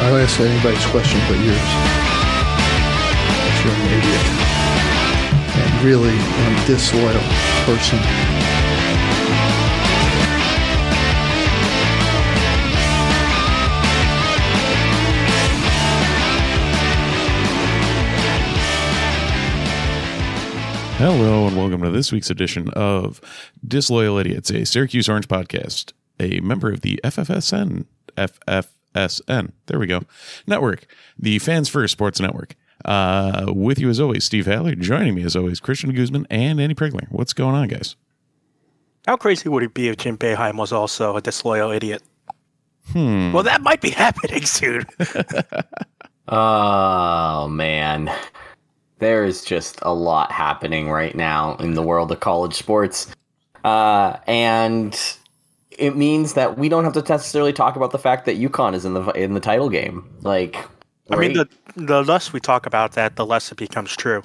I'll ask anybody's question but yours. If you're an idiot. And really a disloyal person. Hello and welcome to this week's edition of Disloyal Idiots, a Syracuse Orange podcast, a member of the FFSN, FFSN, there we go, network, the Fans First Sports Network. Uh, with you as always, Steve Haller. Joining me as always, Christian Guzman and Andy Pregler. What's going on, guys? How crazy would it be if Jim Boeheim was also a disloyal idiot? Hmm. Well, that might be happening soon. Oh man. There is just a lot happening right now in the world of college sports. Uh, and it means that we don't have to necessarily talk about the fact that UConn is in the in the title game. Like I mean, the the less we talk about that, the less it becomes true.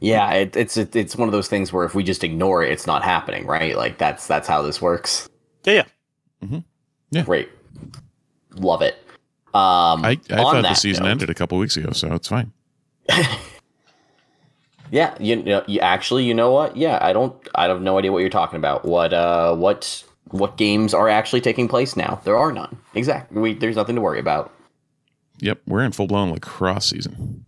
yeah, it, it's it, it's one of those things where if we just ignore it, it's not happening, right? Like that's that's how this works. Yeah, yeah. Yeah. Great. Love it. Um I, I thought the season note- ended a couple weeks ago, so it's fine. Yeah, you know, you actually, you know what? Yeah, I don't, I have no idea what you're talking about. What, uh, what, what games are actually taking place now? There are none. Exactly. We, there's nothing to worry about. Yep, we're in full blown lacrosse season.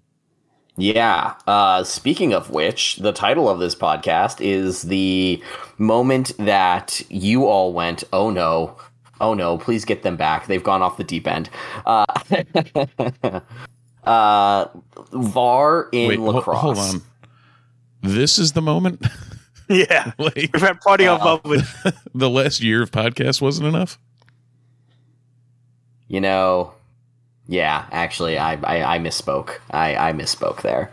Yeah. Uh, speaking of which, the title of this podcast is the moment that you all went, oh no, oh no, please get them back. They've gone off the deep end. Uh, uh, VAR in Wait, ho- lacrosse. hold on. This is the moment. Yeah. like We've had plenty of Uh, moments. the last year of podcast wasn't enough. You know, yeah, actually, I I, I misspoke. I, I misspoke there.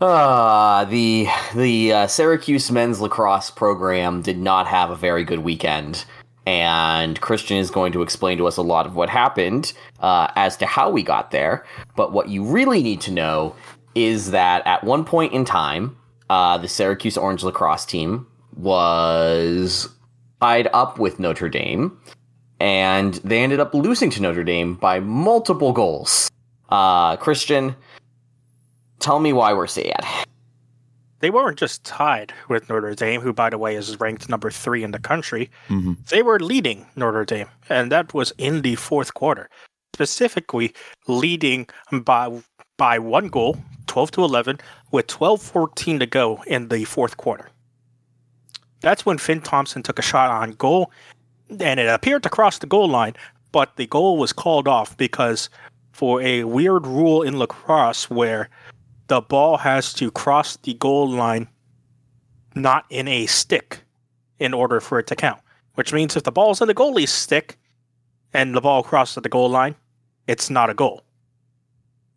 Uh, the the uh, Syracuse men's lacrosse program did not have a very good weekend, and Christian is going to explain to us a lot of what happened uh, as to how we got there. But what you really need to know is that at one point in time, uh, the Syracuse Orange lacrosse team was tied up with Notre Dame and they ended up losing to Notre Dame by multiple goals. Uh, Christian, tell me why we're sad. They weren't just tied with Notre Dame, who, by the way, is ranked number three in the country. Mhm. They were leading Notre Dame, and that was in the fourth quarter. Specifically, leading by by one goal, 12 to 11, with 12-14 to go in the fourth quarter. That's when Finn Thompson took a shot on goal, and it appeared to cross the goal line, but the goal was called off because for a weird rule in lacrosse where the ball has to cross the goal line not in a stick in order for it to count. Which means if the ball's in the goalie's stick and the ball crosses the goal line, it's not a goal.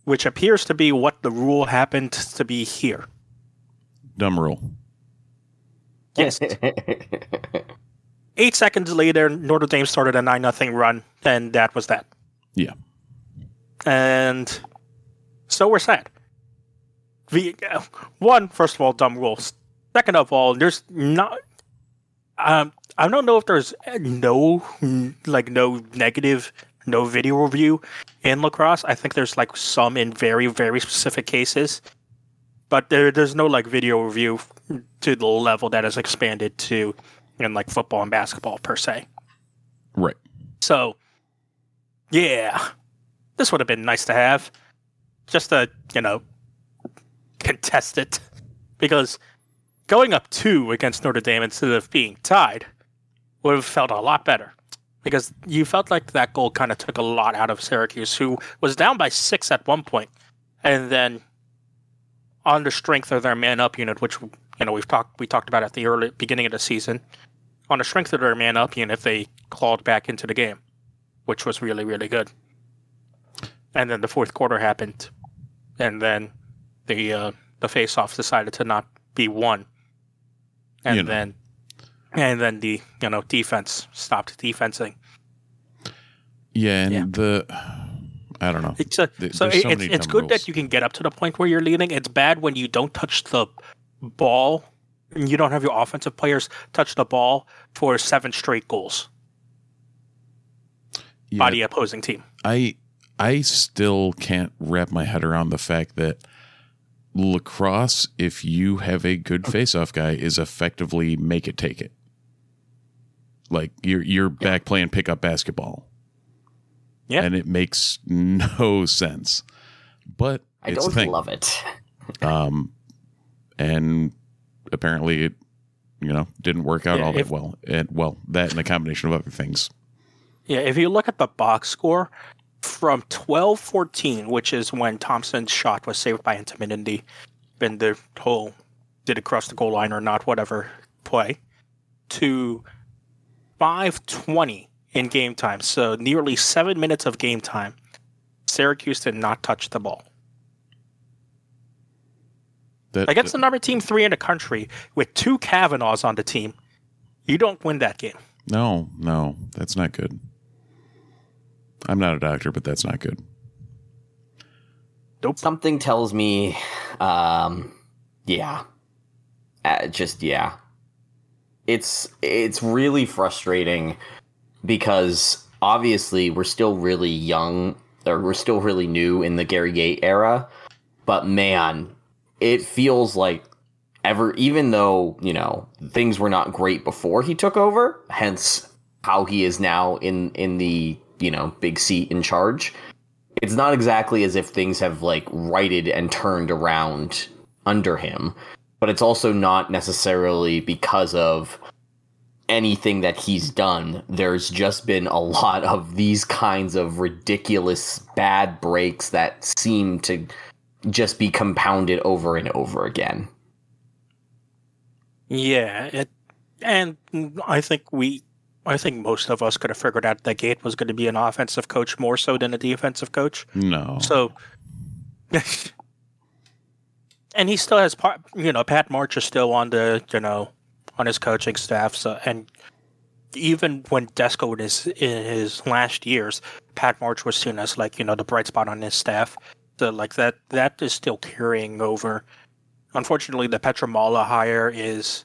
Which appears to be what the rule happened to be here. Dumb rule. Yes. Eight seconds later, Notre Dame started a 9 0 run, and that was that. Yeah. And so we're sad. The, uh, one, first of all, dumb rules. Second of all, there's not. Um, I don't know if there's no, like, no negative, no video review in lacrosse. I think there's, like, some in very, very specific cases. But there, there's no, like, video review to the level that is expanded to in, like, football and basketball, per se. Right. So, yeah, this would have been nice to have. Just to, you know, contest it. Because going up two against Notre Dame instead of being tied would have felt a lot better. Because you felt like that goal kind of took a lot out of Syracuse, who was down by six at one point, and then on the strength of their man up unit, which you know we've talked we talked about at the early beginning of the season, on the strength of their man up unit, they clawed back into the game, which was really, really good. And then the fourth quarter happened, and then the uh, the face off decided to not be won, and You know. then and then the you know defense stopped defensing. Yeah, and Yeah. the I don't know. It's a, There- so, it, so it's it's good rules. that you can get up to the point where you're leading. It's bad when you don't touch the ball and you don't have your offensive players touch the ball for seven straight goals Yeah, by the opposing team. I I still can't wrap my head around the fact that lacrosse, if you have a good face-off guy, is effectively make it take it. Like you're you're back playing pickup basketball. Yeah. and it makes no sense. But I don't love it. um, and apparently it, you know, didn't work out Yeah, all that if- well. And well, that and a combination of other things. Yeah, if you look at the box score from 12 14, which is when Thompson's shot was saved by Entenmann, in the whole did it cross the goal line or not, whatever play, to 520 in game time. So nearly seven minutes of game time. Syracuse did not touch the ball. That Against the number team three in the country with two Kavanaghs on the team, you don't win that game. no, no, that's not good. I'm not a doctor, but that's not good. Nope. Something tells me, um, yeah, uh, just yeah. It's it's really frustrating because obviously we're still really young or we're still really new in the Gary Gait era, but man, it feels like ever even though you know things were not great before he took over, hence how he is now in in the you know big seat in charge it's not exactly as if things have like righted and turned around under him, but it's also not necessarily because of anything that he's done. There's just been a lot of these kinds of ridiculous bad breaks that seem to just be compounded over and over again. Yeah, it, and I think we, I think most of us could have figured out that Gait was going to be an offensive coach more so than a defensive coach. No, So, and he still has part. You know, Pat March is still on the you know on his coaching staff. So, and even when Desko his in his last years, Pat March was seen as like you know the bright spot on his staff. So, like that that is still carrying over. Unfortunately, the Petramala hire is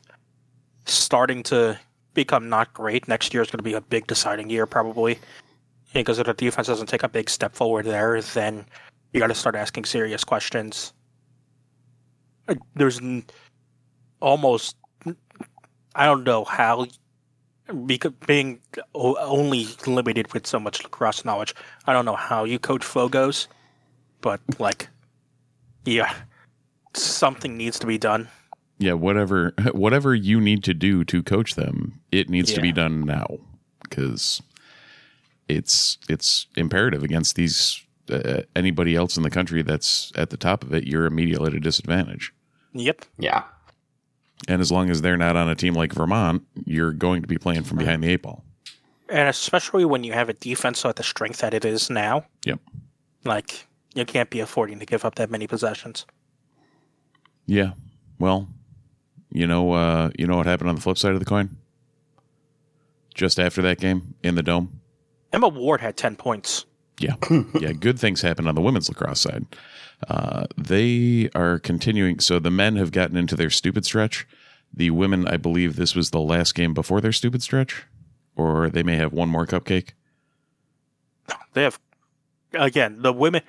starting to become not great. Next year is going to be a big deciding year, probably. Because if the defense doesn't take a big step forward there, then you got to start asking serious questions. There's n- almost, I don't know how, because being o- only limited with so much lacrosse knowledge, I don't know how you coach Fogos, but like, yeah, something needs to be done. yeah, whatever, whatever you need to do to coach them, it needs to be done now because it's it's imperative against these uh, anybody else in the country that's at the top of it. You're immediately at a disadvantage. Yep. Yeah. And as long as they're not on a team like Vermont, you're going to be playing from behind the eight ball. And especially when you have a defense at the strength that it is now, Yep. like, you can't be affording to give up that many possessions. Yeah. Well, you know, uh, you know what happened on the flip side of the coin? Just after that game in the dome. Emma Ward had 10 points. Yeah. yeah. Good things happen on the women's lacrosse side. Uh, they are continuing. So the men have gotten into their stupid stretch. The women, I believe this was the last game before their stupid stretch, or they may have one more cupcake. They have, again, the women,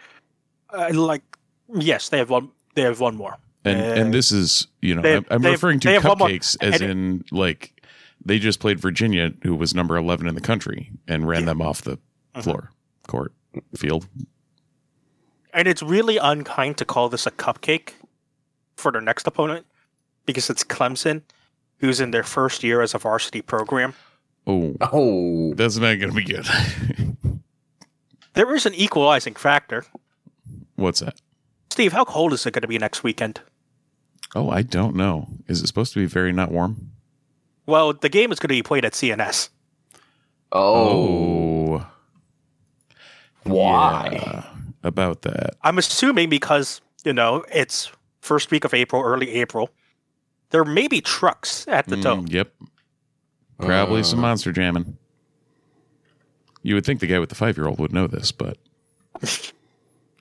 uh, like, yes, they have one. They have one more. And Uh, and this is, you know, they- I'm, I'm referring to have cupcakes as in like they just played Virginia, who was number 11 in the country, and ran them off the Uh-huh. floor, court, field. And it's really unkind to call this a cupcake for their next opponent because it's Clemson, who's in their first year as a varsity program. Oh, Oh, that's not going to be good. There is an equalizing factor. What's that? Steve, how cold is it going to be next weekend? Oh, I don't know. Is it supposed to be very not warm? Well, the game is going to be played at CNS. Oh, Oh, why? yeah, about that? I'm assuming because you know it's first week of April, early April. There may be trucks at the Mm, dome. Yep. Probably Uh. some monster jamming. You would think the guy with the five year old would know this, but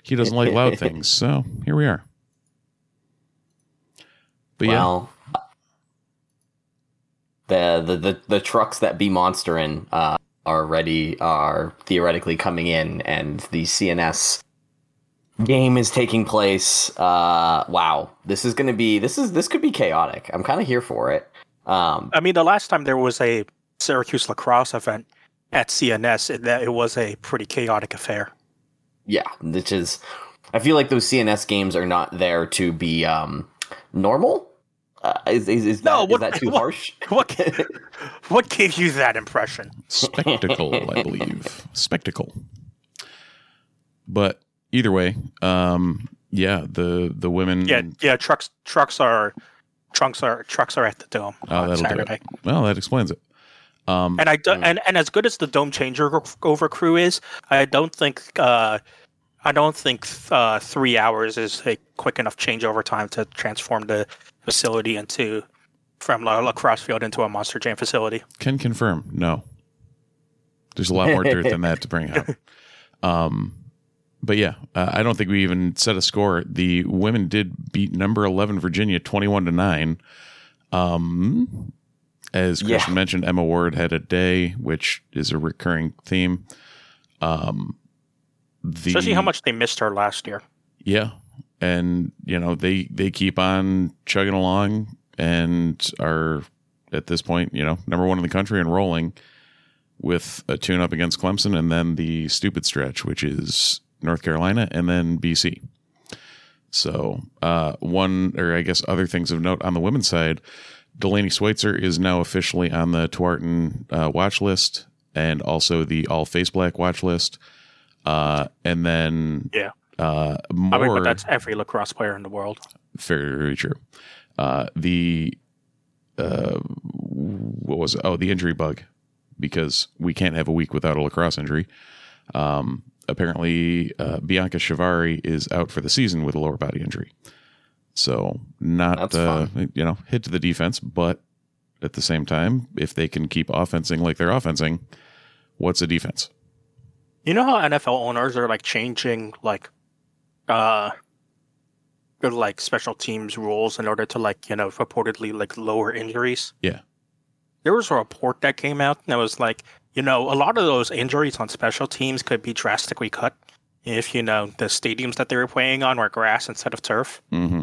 he doesn't like loud things. So here we are. But yeah, the, the the the trucks that be monstering uh, are ready are theoretically coming in, and the CNS game is taking place. Uh, wow, this is going to be this is this could be chaotic. I'm kind of here for it. Um, I mean, the last time there was a Syracuse lacrosse event at CNS, it, it was a pretty chaotic affair. yeah, which is I feel like those CNS games are not there to be um, normal. Uh, is is, is, No, that, is what- that too what- harsh? What ga- what gave you that impression? spectacle, I believe. Spectacle. But either way, um, yeah, the the women. Yeah, yeah. Trucks, trucks are, trunks are, trucks are at the dome Oh, on that'll do Saturday. it. Well, that explains it. Um, And I do, and and as good as the dome changer over crew is, I don't think uh, I don't think uh, three hours is a quick enough changeover time to transform the facility into from la- lacrosse field into a monster jam facility. can confirm. No, there's a lot more dirt than that to bring up. Um, but yeah, uh, I don't think we even set a score. The women did beat number eleven Virginia twenty-one to nine. Um, as Yeah. Christian mentioned, Emma Ward had a day, which is a recurring theme. Um, the Especially how much they missed her last year. Yeah. And, you know, they they keep on chugging along and are at this point, you know, number one in the country and rolling with a tune up against Clemson and then the stupid stretch, which is North Carolina and then BC. So, uh, one, or I guess other things of note on the women's side, Delaney Sweitzer is now officially on the Tewaaraton uh, watch list and also the All Face Black watch list. Uh, and then Yeah. Uh, I more mean, but that's every lacrosse player in the world. very, very true. Uh, the uh, what was it? oh the injury bug because we can't have a week without a lacrosse injury. Um, apparently, uh, Bianca Chevarie is out for the season with a lower body injury. So not uh, you know hit to the defense, but at the same time, if they can keep offensing like they're offensing, what's a defense? You know how NFL owners are like changing like uh like special teams rules in order to like, you know, reportedly like lower injuries? Yeah. There was a report that came out that was like, you know, a lot of those injuries on special teams could be drastically cut if, you know, the stadiums that they were playing on were grass instead of turf. Mm-hmm.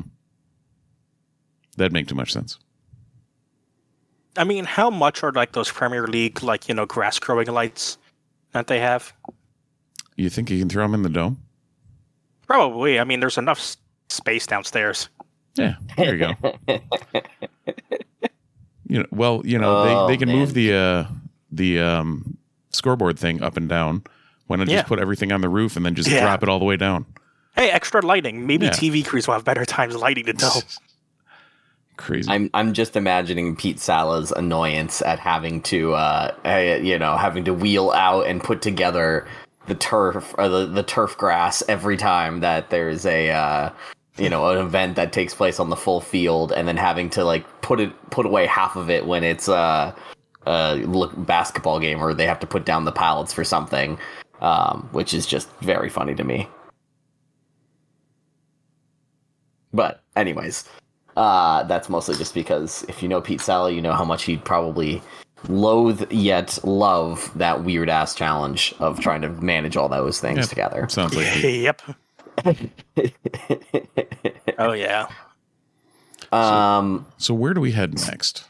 That'd make too much sense. I mean, how much are like those Premier League like, you know, grass growing lights that they have? You think you can throw them in the dome? Probably. I mean, there's enough s- space downstairs. Yeah, there you go. you know, well, you know, Oh, they, they can man. move the uh, the um, scoreboard thing up and down. Why not Yeah. just put everything on the roof and then just Yeah. drop it all the way down? Hey, extra lighting. Maybe Yeah. TV crews will have better times lighting the dome. Crazy. I'm I'm just imagining Pete Sala's annoyance at having to uh you know having to wheel out and put together the turf or the, the turf grass every time that there's a uh you know an event that takes place on the full field and then having to like put it put away half of it when it's uh a basketball game or they have to put down the pallets for something um which is just very funny to me. But anyways uh, that's mostly just because if you know Pete Sala, you know how much he'd probably loathe yet love that weird ass challenge of trying to manage all those things Yeah. together. Sounds like yep. Oh yeah. um, so. Where do we head next?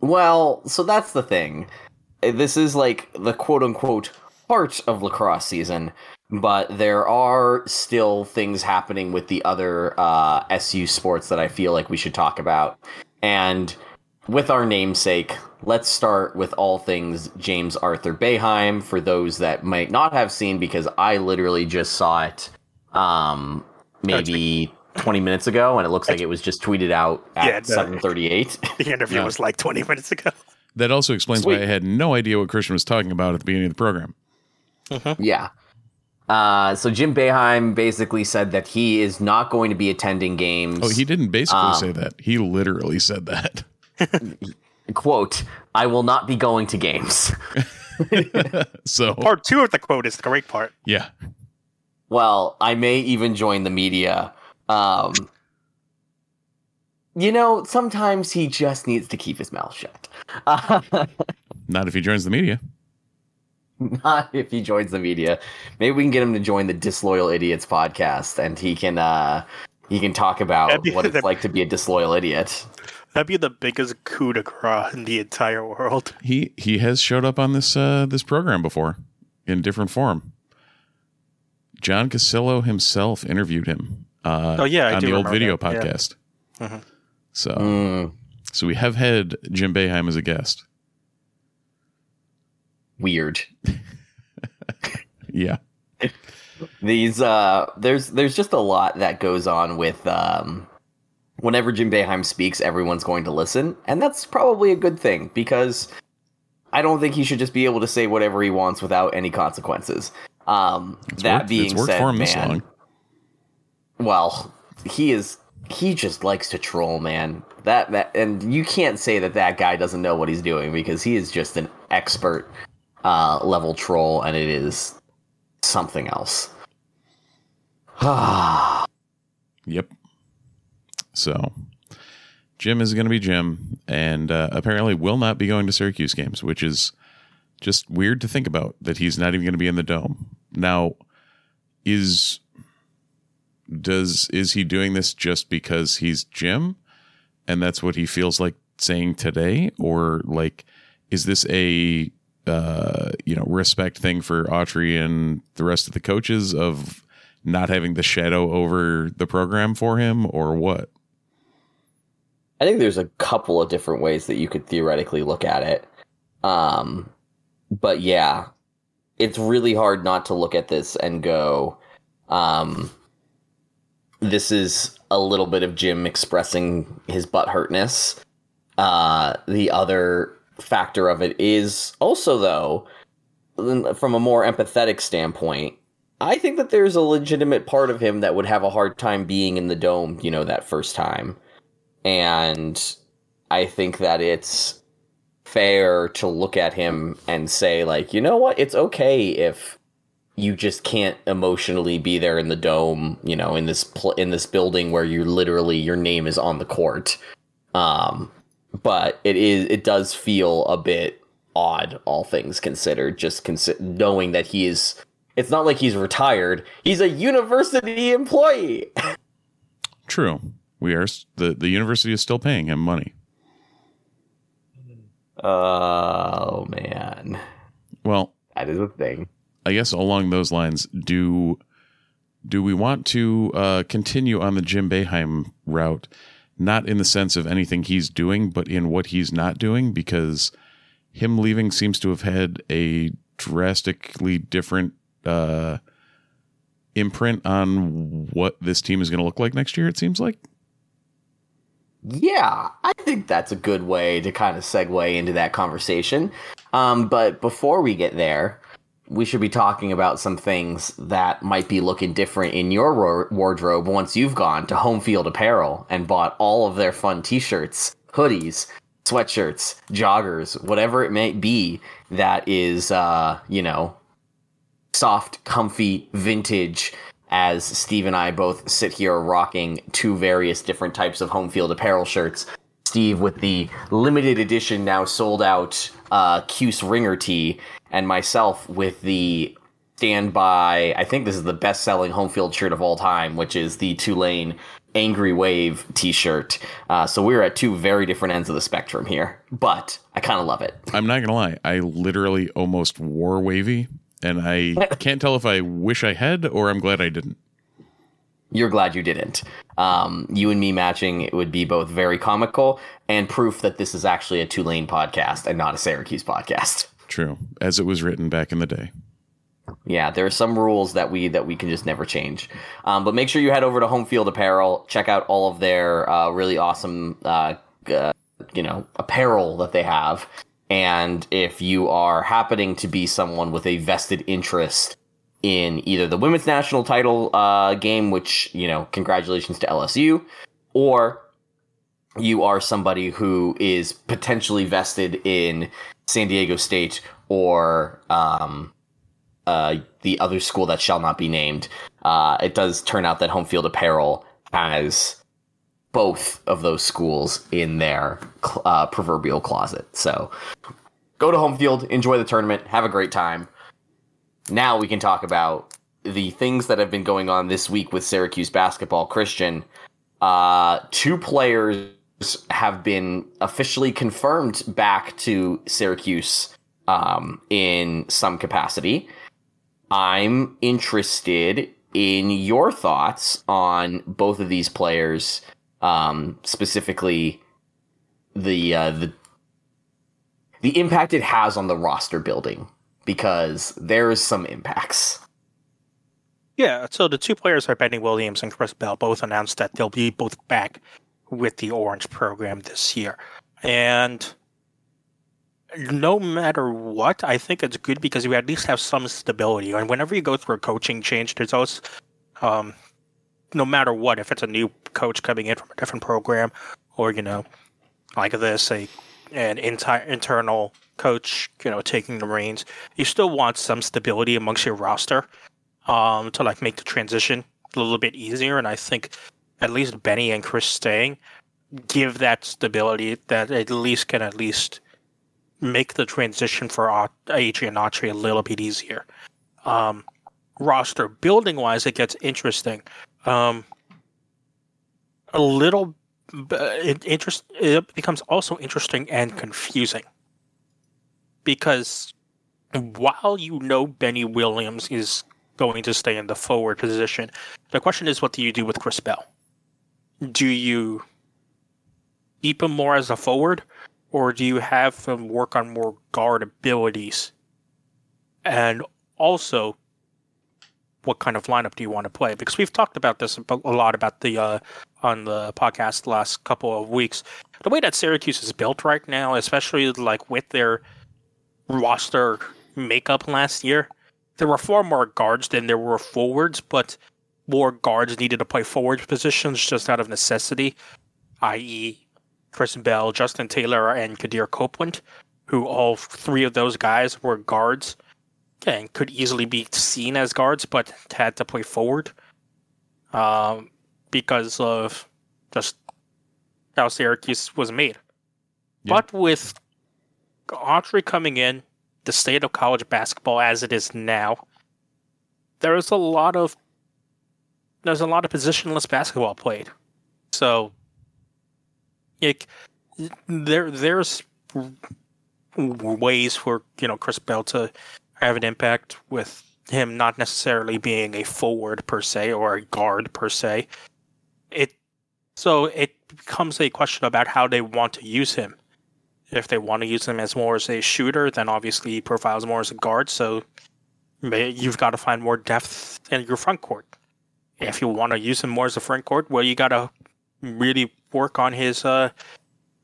well, so that's the thing. This is like the quote unquote heart of lacrosse season, but there are still things happening with the other uh, SU sports that I feel like we should talk about. And with our namesake, let's start with all things James Arthur Boeheim for those that might not have seen because I literally just saw it um, maybe 20 minutes ago and it looks like it was just tweeted out Yeah, at the- 7:38. The interview Yeah. was like 20 minutes ago. That also explains Sweet. why I had no idea what Christian was talking about at the beginning of the program. Yeah. Uh, so Jim Boeheim basically said that he is not going to be attending games. Oh, he didn't basically Um, say that. He literally said that. Quote, I will not be going to games. So, Part two of the quote is the great part. yeah. well, I may even join the media. Um, you know, sometimes he just needs to keep his mouth shut. Not if he joins the media. not if he joins the media. Maybe we can get him to join the Disloyal Idiots podcast, and he can uh, he can talk about what it's like to be a disloyal idiot. That'd be the biggest coup de grace in the entire world. He he has showed up on this uh, this program before in different form. John Cassillo himself interviewed him. Uh, Oh, yeah, I on do the old video that, yeah. podcast. Mhm. So Mm, so we have had Jim Boeheim as a guest. weird. Yeah, These uh, there's there's just a lot that goes on with um, whenever Jim Boeheim speaks, everyone's going to listen, and that's probably a good thing because I don't think he should just be able to say whatever he wants without any consequences. Um, that worked, being said, for him this man, long. well, he is he just likes to troll, man. That that and you can't say that that guy doesn't know what he's doing because he is just an expert uh, level troll, and it is something else. Yep. So Jim is going to be Jim, and uh, apparently will not be going to Syracuse games, which is just weird to think about that he's not even going to be in the dome. Now, is does is he doing this just because he's Jim, and that's what he feels like saying today, or like is this a uh, you know respect thing for Autry and the rest of the coaches of not having the shadow over the program for him, or what? I think there's a couple of different ways that you could theoretically look at it. Um, but yeah, it's really hard not to look at this and go, um, this is a little bit of Jim expressing his butthurtness. Uh, the other factor of it is also, though, from a more empathetic standpoint, I think that there's a legitimate part of him that would have a hard time being in the dome, you know, that first time and I think that it's fair to look at him and say like, you know what, it's okay if you just can't emotionally be there in the dome, you know, in this pl- in this building where you literally your name is on the court. Um, but it is it does feel a bit odd, all things considered, just consi- knowing that he is. It's not like he's retired; he's a university employee. True. We are the the university is still paying him money. Oh man, Well, that is a thing. I guess along those lines, do do we want to uh, continue on the Jim Boeheim route? Not in the sense of anything he's doing, but in what he's not doing, because him leaving seems to have had a drastically different uh, imprint on what this team is going to look like next year. It seems like. Yeah, I think that's a good way to kind of segue into that conversation. Um, but before we get there, we should be talking about some things that might be looking different in your ro- wardrobe once you've gone to Home Field Apparel and bought all of their fun t shirts, hoodies, sweatshirts, joggers, whatever it may be that is, uh, you know, soft, comfy, vintage, as Steve and I both sit here rocking two various different types of home field apparel shirts. Steve with the limited edition, now sold out uh, Cuse Ringer tee, and myself with the standby. I think this is the best selling home field shirt of all time, which is the Tulane Angry Wave t shirt. Uh, so we're at two very different ends of the spectrum here, but I kind of love it. I'm not gonna lie. I literally almost wore wavy, and I can't tell if I wish I had or I'm glad I didn't. You're glad you didn't. Um, you and me matching it would be both very comical and proof that this is actually a Tulane podcast and not a Syracuse podcast. True, as it was written back in the day. Yeah, there are some rules that we that we can just never change. Um, but make sure you head over to Home Field Apparel, check out all of their uh, really awesome, uh, uh, you know, apparel that they have, And if you are happening to be someone with a vested interest in either the women's national title uh, game, which, you know, congratulations to LSU, or you are somebody who is potentially vested in San Diego State or um, uh, the other school that shall not be named, uh, it does turn out that Home Field Apparel has both of those schools in their uh, proverbial closet. So go to home field, enjoy the tournament, have a great time. Now we can talk about the things that have been going on this week with Syracuse basketball. Christian, uh, two players have been officially confirmed back to Syracuse um, in some capacity. I'm interested in your thoughts on both of these players um, specifically the uh, the the impact it has on the roster building because there's some impacts. Yeah, so the two players are Benny Williams and Chris Bell both announced that they'll be both back with the Orange program this year. And no matter what, I think it's good because you at least have some stability. And whenever you go through a coaching change, there's always um, no matter what, if it's a new coach coming in from a different program, or you know, like this, a an entire internal coach, you know, taking the reins, you still want some stability amongst your roster, um, to like make the transition a little bit easier. And I think at least Benny and Chris staying give that stability that at least can at least make the transition for Adrian Autry a little bit easier. Um, roster building wise, it gets interesting um, a little it interest it becomes also interesting and confusing because while you know Benny Williams is going to stay in the forward position, the question is what do you do with Chris Bell? Do you keep him more as a forward, or do you have him work on more guard abilities? And also, what kind of lineup do you want to play? Because we've talked about this a lot about the uh, on the podcast the last couple of weeks. The way that Syracuse is built right now, especially like with their roster makeup last year, there were far more guards than there were forwards, but more guards needed to play forward positions just out of necessity, i.e., Chris Bell, Justin Taylor, and Quadir Copeland, who all three of those guys were guards and could easily be seen as guards, but had to play forward um, because of just how Syracuse was made. Yeah. But with Autry coming in, the state of college basketball as it is now, there is a lot of there's a lot of positionless basketball played. So, it, there there's ways for you know Chris Bell to have an impact with him not necessarily being a forward per se or a guard per se. It so it becomes a question about how they want to use him. If they want to use him as more as a shooter, then obviously he profiles more as a guard. So you've got to find more depth in your front court. If you want to use him more as a front court, well, you got to really work on his uh,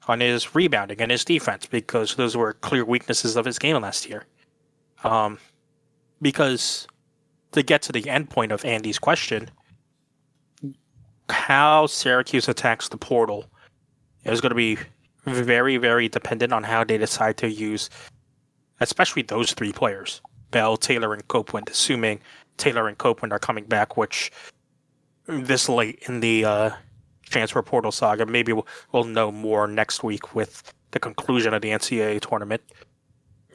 on his rebounding and his defense because those were clear weaknesses of his game last year. Um, because to get to the end point of Andy's question, how Syracuse attacks the portal is going to be very, very dependent on how they decide to use, especially those three players. Bell, Taylor, and Copeland, assuming Taylor and Copeland are coming back, which this late in the uh, transfer portal saga, maybe we'll, we'll know more next week with the conclusion of the NCAA tournament.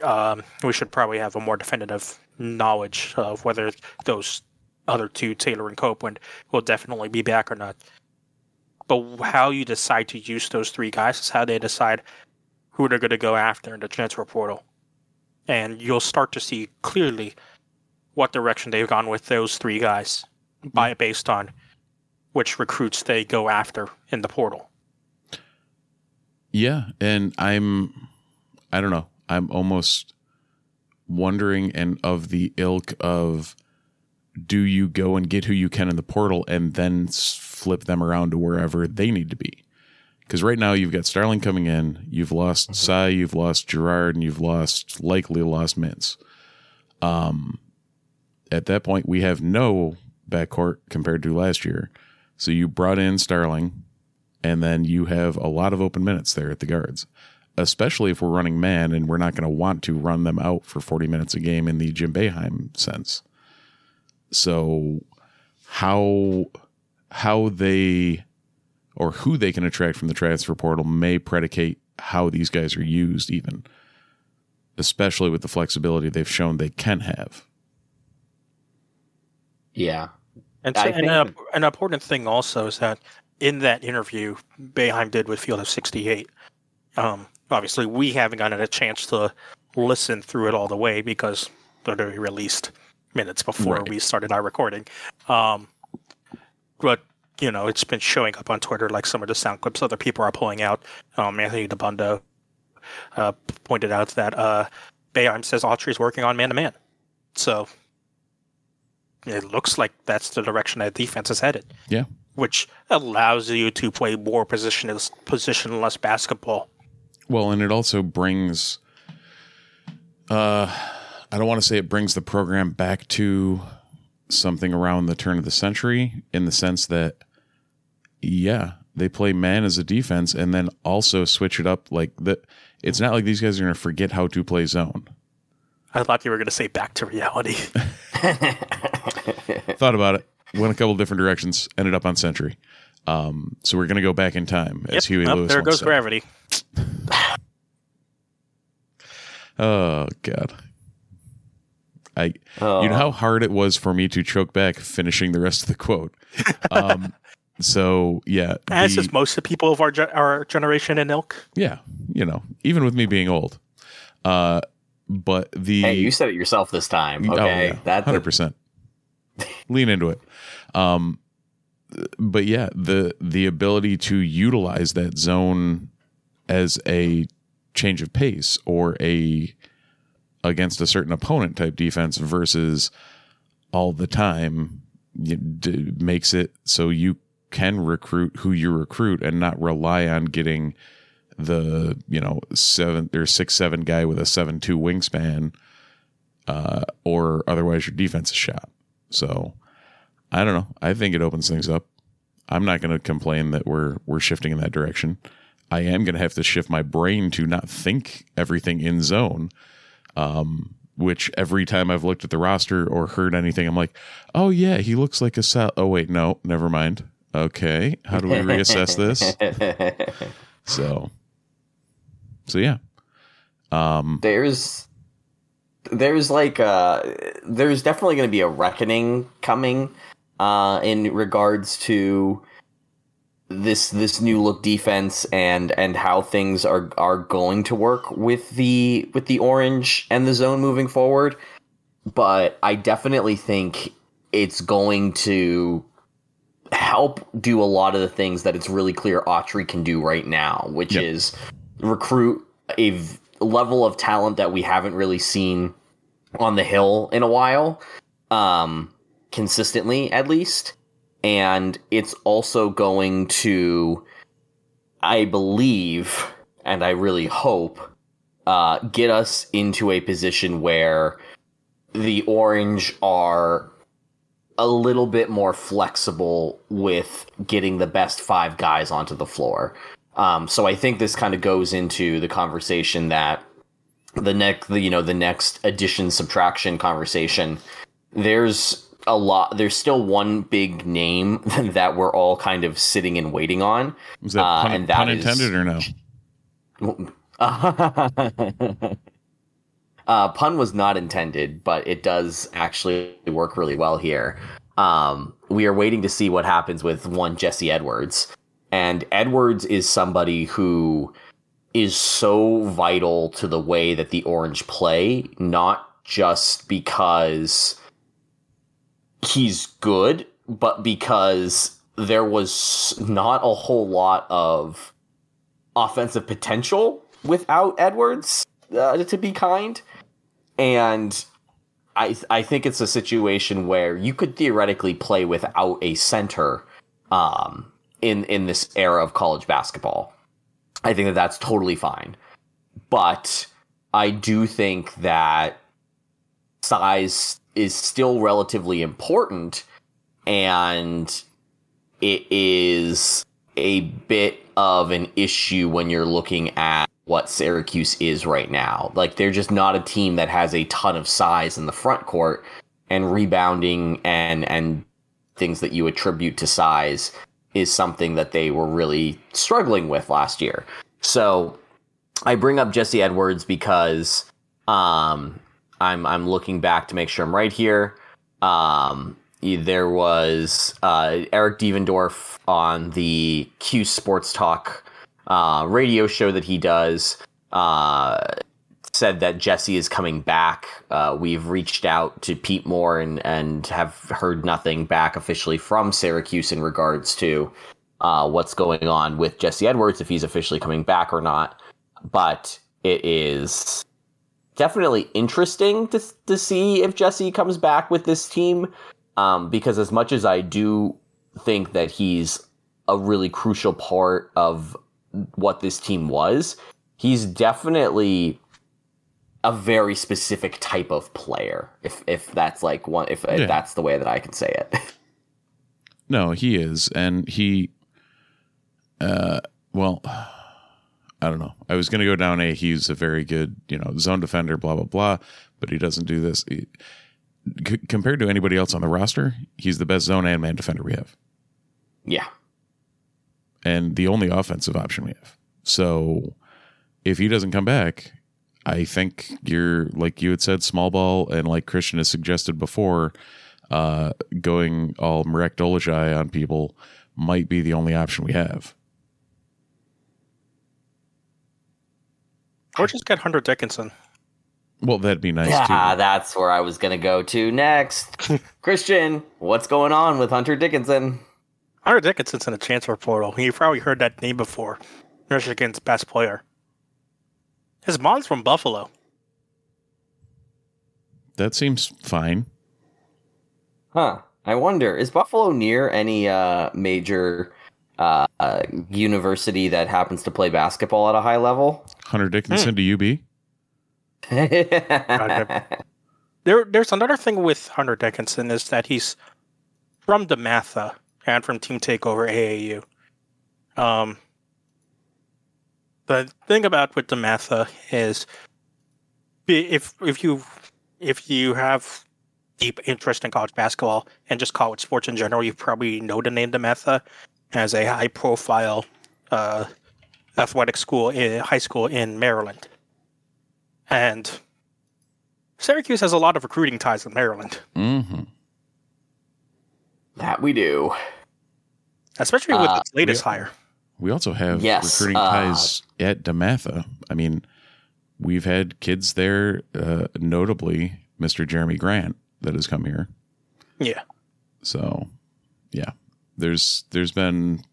Um, we should probably have a more definitive knowledge of whether those other two, Taylor and Copeland, will definitely be back or not. But how you decide to use those three guys is how they decide who they're going to go after in the transfer portal. And you'll start to see clearly what direction they've gone with those three guys by mm-hmm. based on which recruits they go after in the portal. Yeah, and I'm I don't know. I'm almost wondering and of the ilk of do you go and get who you can in the portal and then flip them around to wherever they need to be? Because right now you've got Starling coming in, you've lost Cy, you've lost Girard, and you've lost likely lost Mintz. Um, at that point, we have no backcourt compared to last year. So you brought in Starling, and then you have a lot of open minutes there at the guards, especially if we're running man and we're not going to want to run them out for 40 minutes a game in the Jim Boeheim sense. So how how they or who they can attract from the transfer portal may predicate how these guys are used even especially with the flexibility they've shown they can have Yeah. And, so, and an, think- an important thing also is that in that interview Boeheim did with Field of 68, um, obviously we haven't gotten a chance to listen through it all the way because they're already released minutes before Right. we started our recording. Um, but, you know, it's been showing up on Twitter like some of the sound clips other people are pulling out. Um, Anthony Dabbundo uh, pointed out that uh, Boeheim says Autry's working on man to man. So it looks like that's the direction that defense is headed yeah which allows you to play more positionless, positionless basketball. Well, and it also brings uh I don't want to say it brings the program back to something around the turn of the century in the sense that yeah, they play man as a defense and then also switch it up like that it's not like these guys are going to forget how to play zone. I thought you were going to say back to reality. Thought about it, went a couple different directions, ended up on century. Um, so we're going to go back in time as Huey Yep, Lewis there goes said. gravity. Oh god. I you know Oh. how hard it was for me to choke back finishing the rest of the quote. Um so yeah, As the- is most of the people of our ge- our generation and ilk. yeah, you know, even with me being old. Uh but the Hey, you said it yourself this time. Oh, Okay. yeah, That's hundred percent. Lean into it. Um, but yeah, the the ability to utilize that zone as a change of pace or a against a certain opponent type defense versus all the time d- makes it so you can recruit who you recruit and not rely on getting the you know seven or six seven guy with a seven two wingspan uh, or otherwise your defense is shot. So I don't know. I think it opens things up. I'm not going to complain that we're we're shifting in that direction. I am going to have to shift my brain to not think everything in zone. Um, which every time I've looked at the roster or heard anything, I'm like, oh yeah, he looks like a sal. Oh wait, no, never mind. Okay, how do we reassess this? So, so yeah, um, there's there's like uh there's definitely going to be a reckoning coming uh in regards to this this new look defense and and how things are are going to work with the with the orange and the zone moving forward but i definitely think it's going to help do a lot of the things that it's really clear Autry can do right now which Yep. is recruit a v- level of talent that we haven't really seen on the hill in a while um consistently at least and it's also going to i believe and i really hope uh get us into a position where the orange are a little bit more flexible with getting the best five guys onto the floor um, so I think this kind of goes into the conversation that the next, the, you know, the next addition subtraction conversation. There's a lot. There's still one big name that we're all kind of sitting and waiting on. was that Uh, pun, and that pun is- intended or no? uh, pun was not intended, but it does actually work really well here. Um, we are waiting to see what happens with one Jesse Edwards, and Edwards is somebody who is so vital to the way that the Orange play, not just because he's good, but because there was not a whole lot of offensive potential without Edwards, uh, to be kind. And I I think it's a situation where you could theoretically play without a center um, in in this era of college basketball. I think that that's totally fine. But I do think that size is still relatively important and it is a bit of an issue when you're looking at what Syracuse is right now. Like they're just not a team that has a ton of size in the front court and rebounding and and things that you attribute to size is something that they were really struggling with last year. So I bring up Jesse Edwards because um, I'm I'm looking back to make sure I'm right here. Um, there was uh, Eric Devendorf on the Q Sports Talk uh, radio show that he does. Uh, said that Jesse is coming back. Uh, we've reached out to Pete Moore and and have heard nothing back officially from Syracuse in regards to uh, what's going on with Jesse Edwards, if he's officially coming back or not. But it is definitely interesting to to see if Jesse comes back with this team. Um, because as much as I do think that he's a really crucial part of what this team was, he's definitely a very specific type of player. If if that's like one, if, if that's the way that I can say it. No, he is, and he. Uh, well, I don't know. I was going to go down a he's a very good, you know, zone defender, blah blah blah, but he doesn't do this. He- c- compared to anybody else on the roster, he's the best zone and man defender we have, yeah. and the only offensive option we have. So, if he doesn't come back, I think you're like you had said, small ball, and like Christian has suggested before, uh, going all Marek Dolezaj on people might be the only option we have. Or just get Hunter Dickinson. Well, that'd be nice Yeah, too. that's where I was gonna go to next. Christian, what's going on with Hunter Dickinson? Hunter Dickinson's in the transfer portal. You've probably heard that name before. Michigan's best player. His mom's from Buffalo. That seems fine. Huh. I wonder, is Buffalo near any uh, major uh, uh, university that happens to play basketball at a high level? Hunter Dickinson to UB. There, there's another thing with Hunter Dickinson is that he's from DeMatha and from Team Takeover AAU. Um, the thing about with DeMatha is, if if you if you have deep interest in college basketball and just college sports in general, you probably know the name DeMatha as a high profile uh, athletic school, in, high school in Maryland, and Syracuse has a lot of recruiting ties in Maryland, Mm-hmm. that we do. especially with Uh, its latest we- hire. We also have Yes, recruiting uh, ties at DeMatha. I mean, we've had kids there, uh, notably Mr. Jeremy Grant, that has come here. Yeah, So, yeah, there's there's been.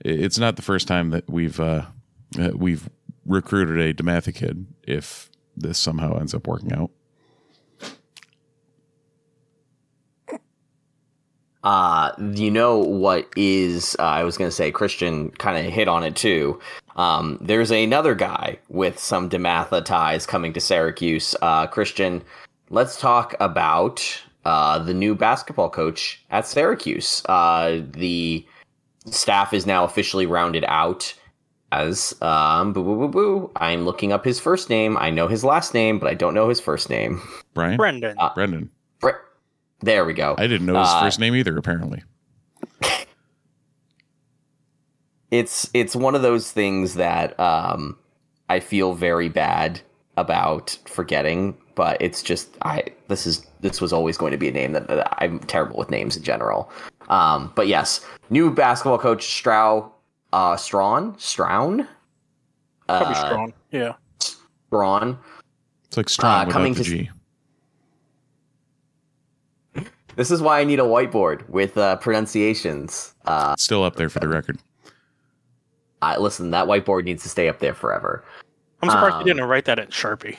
It's not the first time that we've uh, we've recruited a DeMatha kid. If this somehow ends up working out, Uh, you know what is, uh, I was to say, Christian kind of hit on it too. Um, there's another guy with some DeMatha ties coming to Syracuse. Uh, Christian, let's talk about uh, the new basketball coach at Syracuse. Uh, the staff is now officially rounded out as, um, boo, boo, boo, boo. I'm looking up his first name. I know his last name, but I don't know his first name. Brian, Brendan. Uh, Brendan, Bre- There we go. I didn't know his uh, first name either. Apparently, it's it's one of those things that um I feel very bad about forgetting, but it's just I this is this was always going to be a name that, that I'm terrible with names in general. Um, but yes, new basketball coach Strau uh Straughn Straughn Probably uh, strong. Yeah. Straughn. it's like strong uh, without coming the to- G. This is why I need a whiteboard with uh, pronunciations. Uh, Still up there for the record. I, listen, that whiteboard needs to stay up there forever. I'm surprised Um, you didn't write that in Sharpie.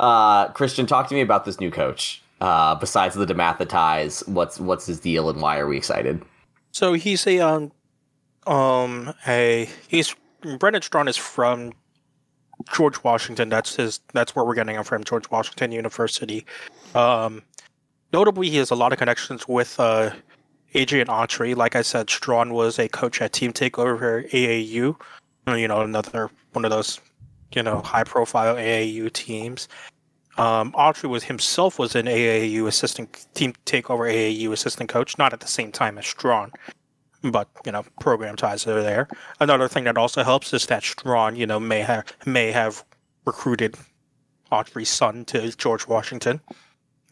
Uh, Christian, talk to me about this new coach. Uh, besides the DeMatha ties, what's what's his deal and why are we excited? So he's a um, um a he's Brendan Straughn is from George Washington. That's his. That's where we're getting him from. George Washington University. Um, notably, he has a lot of connections with uh, Adrian Autry. Like I said, Straughn was a coach at Team Takeover AAU. You know, another one of those, you know, high-profile AAU teams. Um, Autry was himself was an AAU assistant team takeover AAU assistant coach, not at the same time as Straughn, but you know, program ties are there. Another thing that also helps is that Straughn, you know, may have may have recruited Autry's son to George Washington,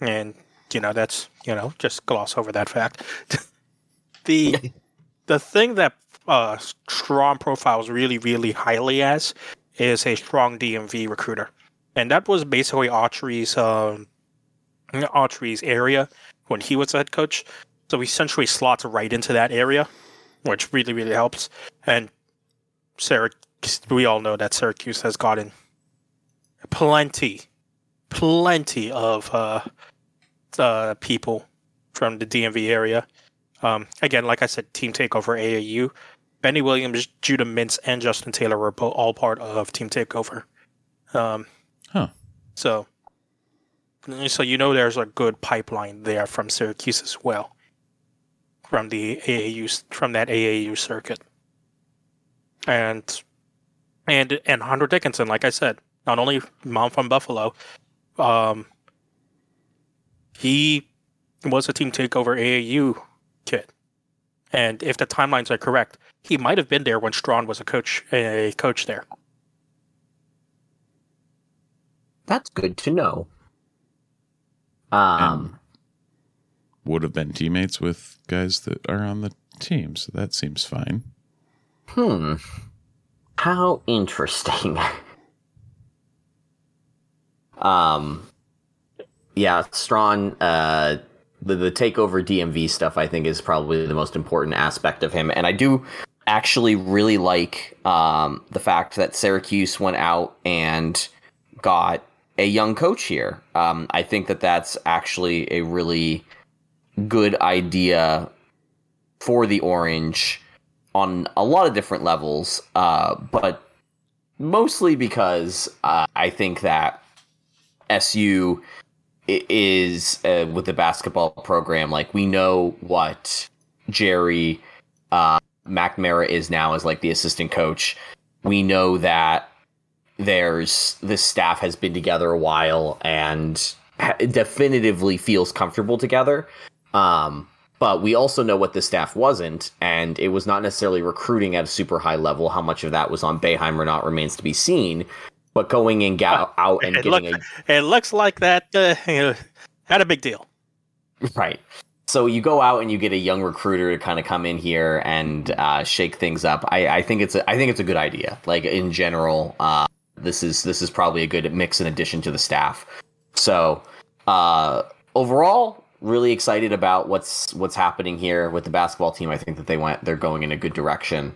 and you know that's you know just gloss over that fact. the the thing that uh, Straughn profiles really really highly as is a strong DMV recruiter and that was basically Autry's um, Autry's area when he was a head coach. So he essentially slots right into that area, which really really helps. And Syracuse, we all know that Syracuse has gotten plenty, plenty of uh, uh, people from the DMV area. Um, again, like I said, Team Takeover AAU. Benny Williams, Judah Mintz, and Justin Taylor were all part of Team Takeover. Um, Huh. so, so you know there's a good pipeline there from Syracuse as well, from the AAU from that AAU circuit, and and and Hunter Dickinson, like I said, not only mom from Buffalo, um, he was a team takeover AAU kid, and if the timelines are correct, he might have been there when Straughn was a coach a coach there. That's good to know. Um, Would have been teammates with guys that are on the team, so that seems fine. hmm. How interesting. um, yeah, Straughn, uh, the, the takeover DMV stuff, I think, is probably the most important aspect of him. And I do actually really like um, the fact that Syracuse went out and got a young coach here. Um, I think that that's actually a really good idea for the Orange on a lot of different levels, uh, but mostly because uh, I think that SU is uh, with the basketball program. Like we know what Gerry uh, McNamara is now as like the assistant coach. We know that there's this staff has been together a while and ha- definitively feels comfortable together. Um, but we also know what the staff wasn't, and it was not necessarily recruiting at a super high level. How much of that was on Boeheim or not remains to be seen. But going and ga- out and It, getting look, a it looks like that uh, you know, had a big deal. Right. So you go out and you get a young recruiter to kind of come in here and uh, shake things up. I, I think it's a, I think it's a good idea. Like in general, uh, this is this is probably a good mix in addition to the staff. So uh, overall, really excited about what's what's happening here with the basketball team. I think that they went they're going in a good direction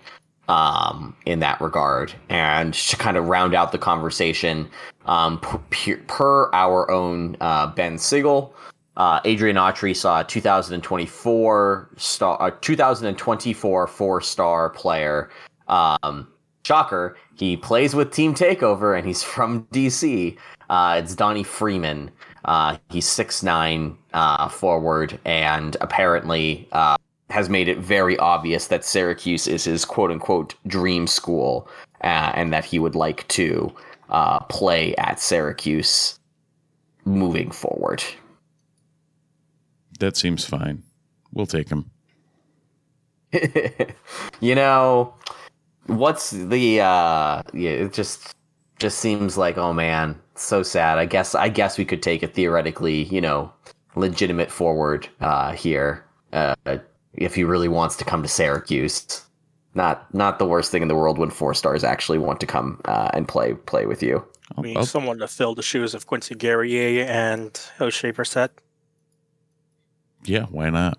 um, in that regard. And to kind of round out the conversation, um, per, per our own uh, Ben Siegel. Uh, Adrian Autry saw a 2024 star, uh, 2024 four-star player. Um, shocker, he plays with Team Takeover, and he's from DC. Uh, it's Donnie Freeman. Uh, he's six nine uh, forward, and apparently uh, has made it very obvious that Syracuse is his quote-unquote dream school, uh, and that he would like to uh, play at Syracuse moving forward. That seems fine. We'll take him. you know, what's the uh yeah, it just just seems like oh man, so sad. I guess I guess we could take a theoretically, you know, legitimate forward uh here. Uh if he really wants to come to Syracuse. Not not the worst thing in the world when four stars actually want to come uh, and play play with you. I mean, We someone to fill the shoes of Quincy Guerrier and Oshae Brissett. yeah, why not?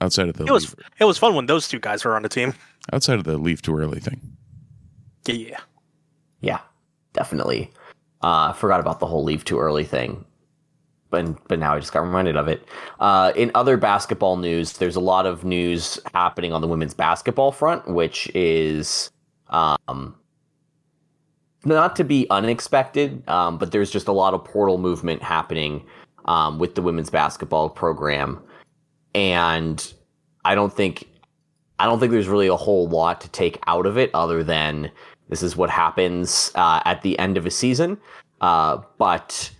Outside of the It was it was fun when those two guys were on the team. outside of the leave too early thing. Yeah, Yeah, definitely. Uh, I forgot about the whole leave too early thing. But but now I just got reminded of it. Uh, in other basketball news, there's a lot of news happening on the women's basketball front, which is um, not to be unexpected, um, but there's just a lot of portal movement happening um, with the women's basketball program, and I don't think I don't think there's really a whole lot to take out of it other than this is what happens uh, at the end of a season. Uh, but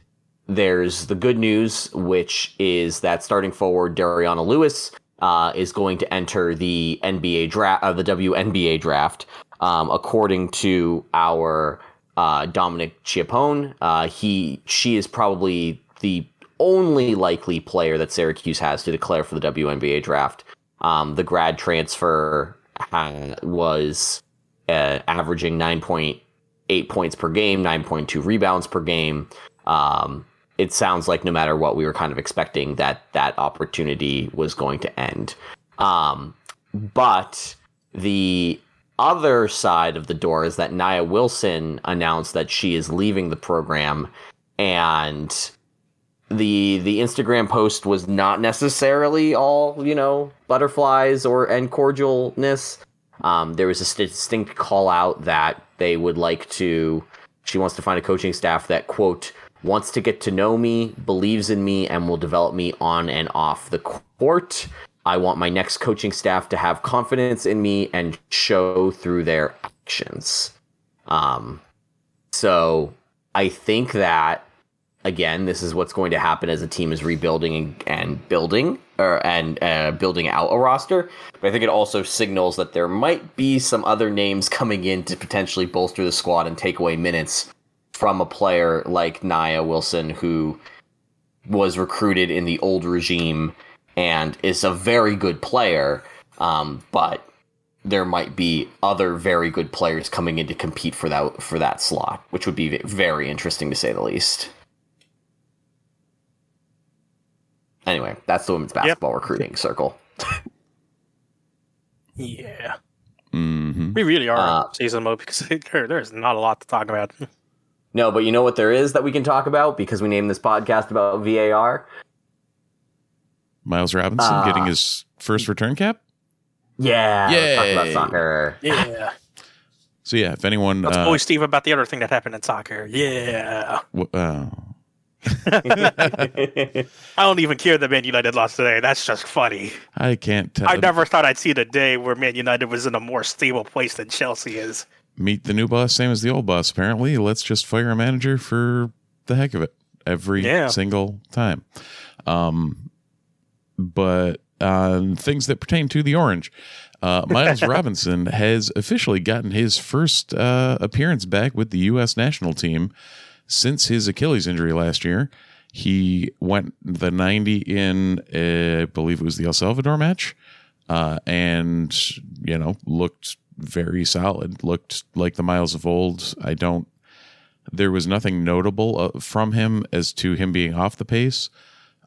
there's the good news, which is that starting forward, Dariauna Lewis uh, is going to enter the NBA draft, uh, the WNBA draft, um, according to our uh, Dominic Chiappone. Uh, he, she is probably the only likely player that Syracuse has to declare for the WNBA draft. Um, the grad transfer was uh, averaging 9.8 points per game, 9.2 rebounds per game. Um, it sounds like no matter what, we were kind of expecting that that opportunity was going to end. Um, but the other side of the door is that Nia Wilson announced that she is leaving the program, and the the Instagram post was not necessarily all you know butterflies or and cordialness. Um, there was a distinct call out that they would like to. She wants to find a coaching staff that quote wants to get to know me, believes in me, and will develop me on and off the court. I want my next coaching staff to have confidence in me and show through their actions. Um, so I think that again, this is what's going to happen as a team is rebuilding and, and building or and uh, building out a roster. But I think it also signals that there might be some other names coming in to potentially bolster the squad and take away minutes from a player like Nia Wilson, who was recruited in the old regime and is a very good player, um, but there might be other very good players coming in to compete for that for that slot, which would be very interesting to say the least. Anyway, that's the women's basketball yep. recruiting circle. yeah. Mm-hmm. We really are uh, season mode because there, there's not a lot to talk about. No, but you know what there is that we can talk about because we named this podcast about VAR? Miles Robinson uh, getting his first return cap? Yeah. Yeah. Talk about soccer. Yeah. so, yeah, if anyone. Let's uh, Steve about the other thing that happened in soccer. Yeah. Uh, I don't even care that Man United lost today. That's just funny. I can't tell. I never thought I'd see the day where Man United was in a more stable place than Chelsea is meet the new boss, same as the old boss. Apparently, let's just fire a manager for the heck of it every yeah. single time. Um, but uh, things that pertain to the orange. Uh, Miles Robinson has officially gotten his first uh, appearance back with the U.S. national team since his Achilles injury last year. He went the 90 in, uh, I believe it was the El Salvador match, uh, and, you know, looked very solid. Looked like the miles of old. I don't. There was nothing notable uh, from him as to him being off the pace.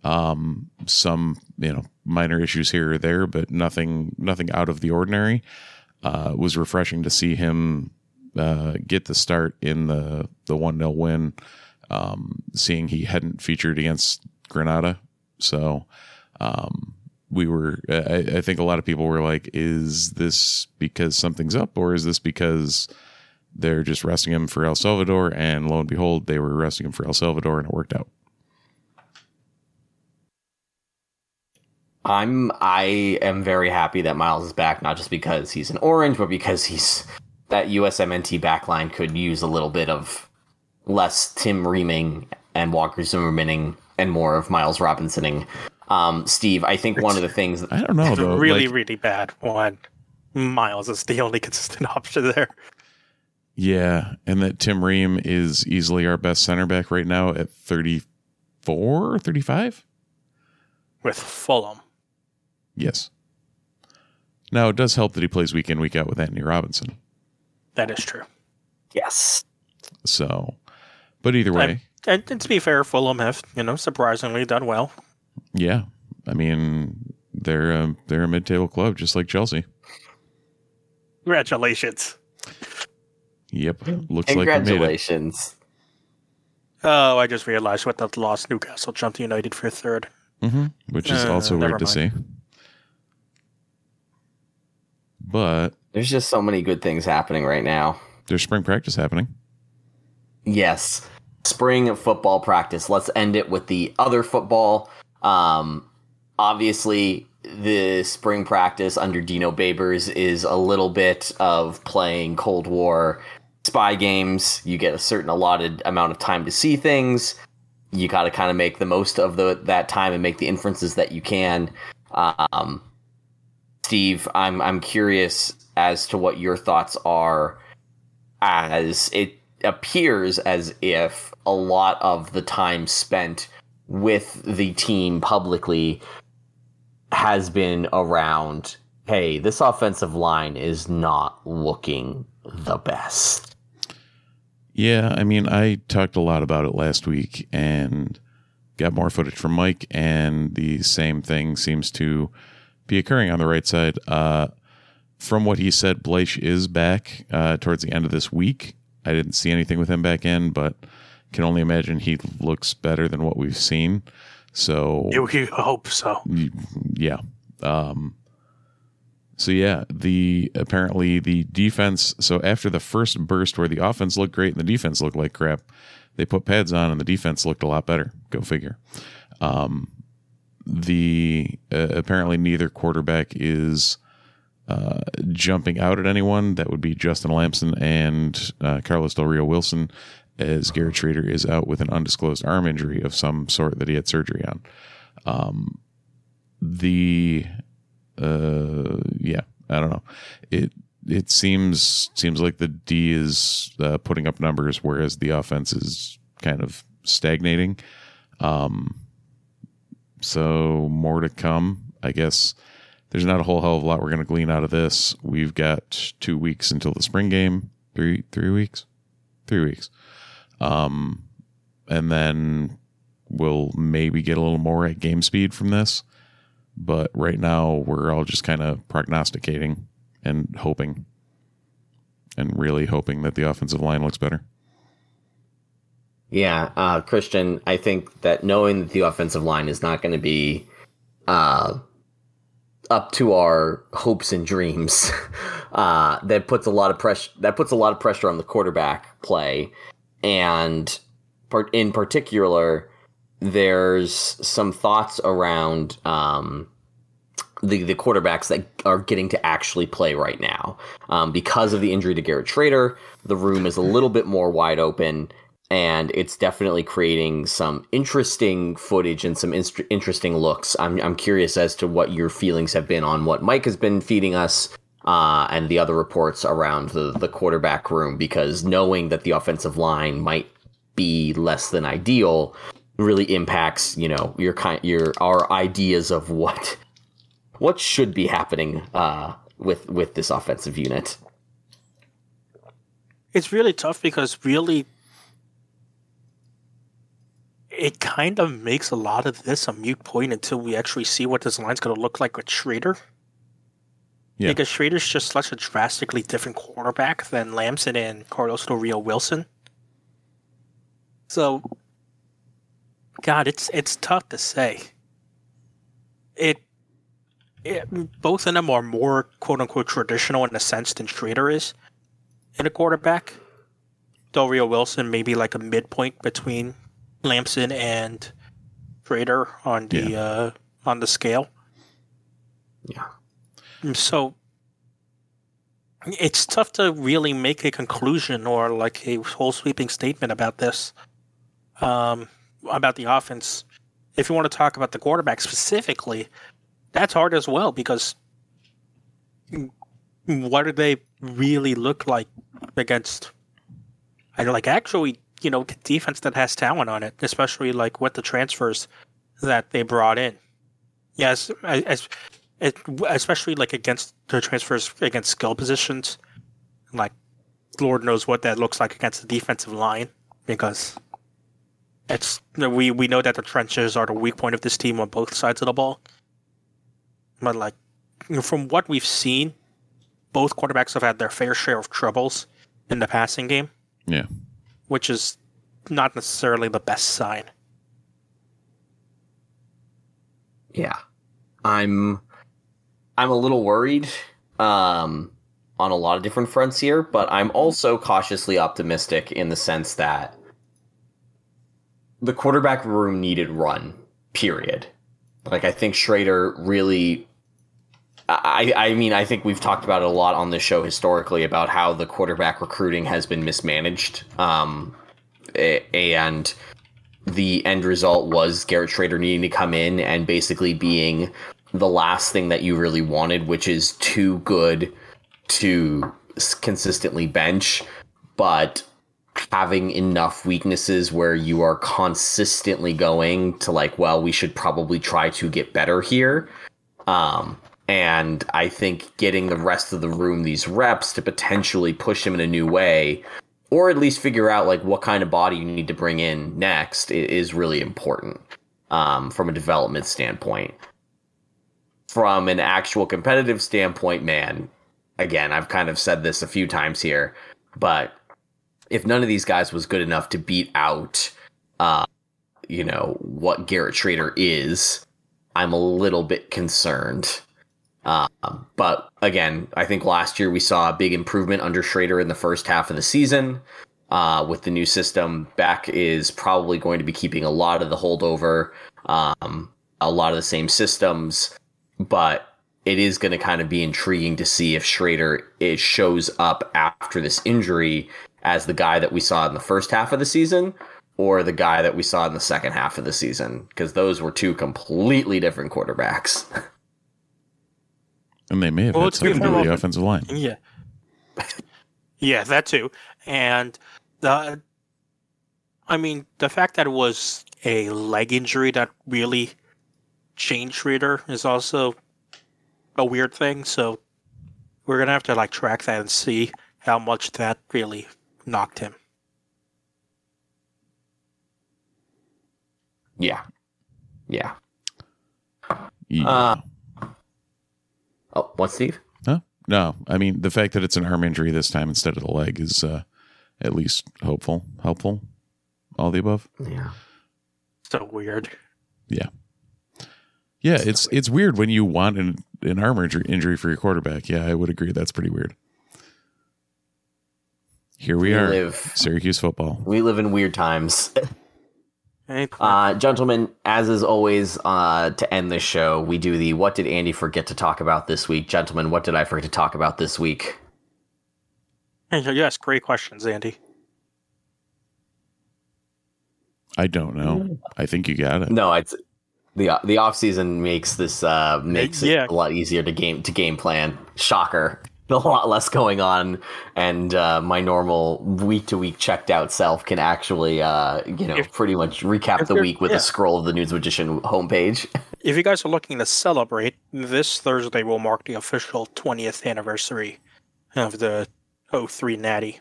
Um, some you know minor issues here or there, but nothing nothing out of the ordinary. Uh, it was refreshing to see him uh, get the start in the the one 0 win. Um, seeing he hadn't featured against Grenada, so um, we were I, I, think a lot of people were like is this because something's up or is this because they're just arresting him for el salvador? And lo and behold they were arresting him for el salvador and it worked out. I'm i am very happy that miles is back not just because he's an orange but because he's that usmnt backline could use a little bit of less tim reaming and walker zimmermaning and more of miles robinsoning um, Steve, I think one of the things I don't know though, really, like, really bad one. Miles is the only consistent option there. Yeah, and that Tim Ream is easily our best center back right now at 34, 35? With Fulham. Yes. Now, it does help that he plays week in, week out with Anthony Robinson. That is true. Yes. So, but either way. And, and to be fair, Fulham have, you know, surprisingly done well. Yeah, I mean they're a, they're a mid-table club just like Chelsea. Congratulations. Yep, looks like Congratulations. Oh, I just realized with that loss, Newcastle jumped United for third. hmm which is Uh, also never weird to see. But There's just so many good things happening right now. there's spring practice happening. Yes. Spring football practice. Let's end it with the other football. Um, obviously, the spring practice under Dino Babers is a little bit of playing Cold War spy games. You get a certain allotted amount of time to see things. You got to kind of make the most of the that time and make the inferences that you can. Um, Steve, I'm I'm curious as to what your thoughts are as it appears as if a lot of the time spent with the team publicly has been around hey this offensive line is not looking the best Yeah, I mean, I talked a lot about it last week and got more footage from Mike, and the same thing seems to be occurring on the right side. Uh, from what he said, Blaish is back uh, towards the end of this week. I didn't see anything with him back in, but can only imagine he looks better than what we've seen. So You, hope so. yeah. Um, so yeah, the apparently the defense. So after the first burst where the offense looked great and the defense looked like crap, they put pads on and the defense looked a lot better. Go figure. Um, the uh, apparently neither quarterback is uh, jumping out at anyone. That would be Justin Lamson and uh, Carlos Del Rio-Wendell, as Garrett Shrader is out with an undisclosed arm injury of some sort that he had surgery on. Um, the uh, yeah, I don't know. It it seems seems like the D is uh, putting up numbers, whereas the offense is kind of stagnating. Um, so more to come, I guess. There's not a whole hell of a lot we're going to glean out of this. We've got two weeks until the spring game. Three three weeks, three weeks, um, and then we'll maybe get a little more at game speed from this. But right now, we're all just kind of prognosticating and hoping, and really hoping that the offensive line looks better. Yeah, uh, Christian, I think that knowing that the offensive line is not going to be uh, up to our hopes and dreams, uh, that puts a lot of pressure. That puts a lot of pressure on the quarterback play, and part in particular, there's some thoughts around um, the the quarterbacks that are getting to actually play right now um, because of the injury to Garrett Shrader. The room is a little bit more wide open and it's definitely creating some interesting footage and some inst- interesting looks. I'm I'm curious as to what your feelings have been on what Mike has been feeding us. Uh, and the other reports around the, the quarterback room, because knowing that the offensive line might be less than ideal really impacts, you know, your kind, your our ideas of what what should be happening uh, with with this offensive unit. It's really tough because really it kind of makes a lot of this a mute point until we actually see what this line's going to look like with Shrader. Yeah. Because Shrader's just such a drastically different quarterback than Lamson and Carlos Del Rio-Wendell. So, God, it's it's tough to say. It, it both of them are more quote unquote traditional in a sense than Shrader is in a quarterback. Del Rio-Wendell maybe like a midpoint between Lamson and Shrader on the uh, on the scale. Yeah. So it's tough to really make a conclusion or like a whole sweeping statement about this, um, about the offense. If you want to talk about the quarterback specifically, that's hard as well because what do they really look like against? I like actually, you know, defense that has talent on it, especially like with the transfers that they brought in. Yes, as it, especially like against the transfers against skill positions, like Lord knows what that looks like against the defensive line because it's we we know that the trenches are the weak point of this team on both sides of the ball. But like from what we've seen, both quarterbacks have had their fair share of troubles in the passing game, Yeah. which is not necessarily the best sign. Yeah. I'm I'm a little worried um on a lot of different fronts here, but I'm also cautiously optimistic in the sense that the quarterback room needed run, period. Like I think Shrader really I, I mean, I think we've talked about it a lot on this show historically about how the quarterback recruiting has been mismanaged. Um, and the end result was Garrett Shrader needing to come in and basically being the last thing that you really wanted, which is too good to consistently bench, but having enough weaknesses where you are consistently going to like, well, we should probably try to get better here. Um, and I think getting the rest of the room these reps to potentially push him in a new way, or at least figure out like what kind of body you need to bring in next is really important um, from a development standpoint. From an actual competitive standpoint, man, again, I've kind of said this a few times here, but if none of these guys was good enough to beat out, uh, you know, what Garrett Shrader is, I'm a little bit concerned. Uh, but again, I think last year we saw a big improvement under Shrader in the first half of the season. Uh, with the new system, Beck is probably going to be keeping a lot of the holdover, um, a lot of the same systems, but it is going to kind of be intriguing to see if Shrader it shows up after this injury as the guy that we saw in the first half of the season or the guy that we saw in the second half of the season because those were two completely different quarterbacks. And they may have well, had something to do with the offensive line. Yeah. yeah, that too. And the I mean, the fact that it was a leg injury that really changed reader is also a weird thing. So we're gonna have to like track that and see how much that really knocked him. Yeah. Yeah. yeah. Uh, oh, what, Steve? No, no. I mean, the fact that it's an arm injury this time instead of the leg is uh, at least hopeful, helpful. All the above. Yeah. So weird. Yeah. Yeah, so it's weird. it's weird when you want an an arm injury, injury for your quarterback. Yeah, I would agree. That's pretty weird. Here we, we are, live, Syracuse football. We live in weird times. uh, gentlemen, as is always, uh, to end this show, we do the "What did Andy forget to talk about this week?" Gentlemen, what did I forget to talk about this week? Yes, great questions, Andy. I don't know. I think you got it. No, it's the the off season makes this uh, makes yeah. it a lot easier to game to game plan. Shocker a lot less going on, and uh, my normal week to week checked out self can actually, uh, you know, if, pretty much recap the week with yeah. a scroll of the Nunes Magician homepage. If you guys are looking to celebrate, this Thursday will mark the official 20th anniversary of the 03 Natty.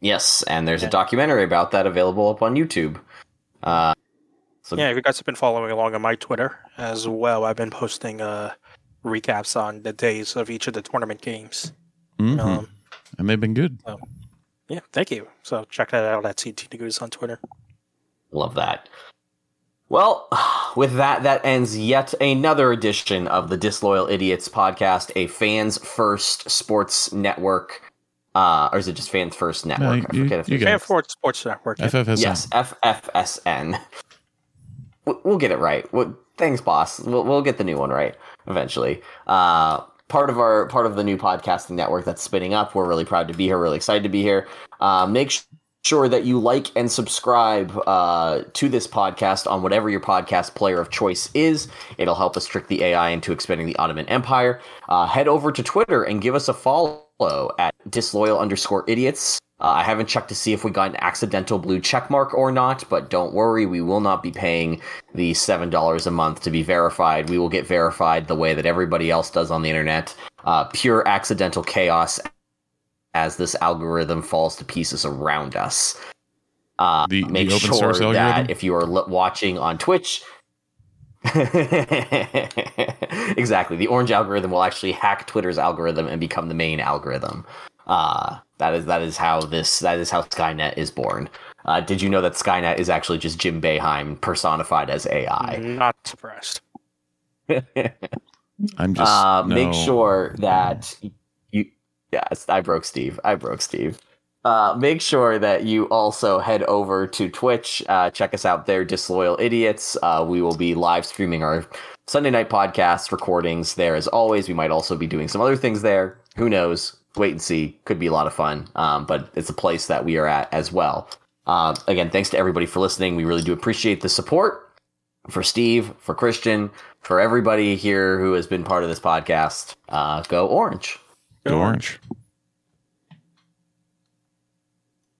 Yes, and there's yeah. a documentary about that available up on YouTube. Uh, so yeah, if you guys have been following along on my Twitter as well, I've been posting uh, recaps on the days of each of the tournament games. Mm-hmm. Um, and they've been good. So, yeah, thank you. So check that out at CT Negus on Twitter. Love that. Well, with that, that ends yet another edition of the Disloyal Idiots podcast, a fans first sports network. Uh, or is it just fans first network? No, you, I forget if Fan First Sports Network. FFSN. Yes, FFSN. We'll get it right. Thanks, boss. We'll, we'll get the new one right eventually. Uh, part of our part of the new podcasting network that's spinning up. We're really proud to be here. Really excited to be here. Uh, make sure that you like and subscribe uh, to this podcast on whatever your podcast player of choice is. It'll help us trick the AI into expanding the Ottoman Empire. Uh, head over to Twitter and give us a follow at disloyal underscore idiots. Uh, I haven't checked to see if we got an accidental blue check mark or not, but don't worry, we will not be paying the $7 a month to be verified. We will get verified the way that everybody else does on the internet. Uh, pure accidental chaos as this algorithm falls to pieces around us. Uh, the, make the sure that if you are watching on Twitch, exactly. The orange algorithm will actually hack Twitter's algorithm and become the main algorithm. Uh, that is that is how this that is how Skynet is born. Uh, did you know that Skynet is actually just Jim Boeheim personified as AI? Not surprised. I'm just uh, no. make sure that you yes i broke steve i broke steve uh, make sure that you also head over to twitch uh, check us out there disloyal idiots. Uh, we will be live streaming our sunday night podcast recordings there as always. We might also be doing some other things there. Who knows? Wait and see. Could be a lot of fun. Um, but it's a place that we are at as well. Uh, again thanks to everybody for listening. We really do appreciate the support for Steve, for Christian, for everybody here who has been part of this podcast. Uh, go Orange. Go orange.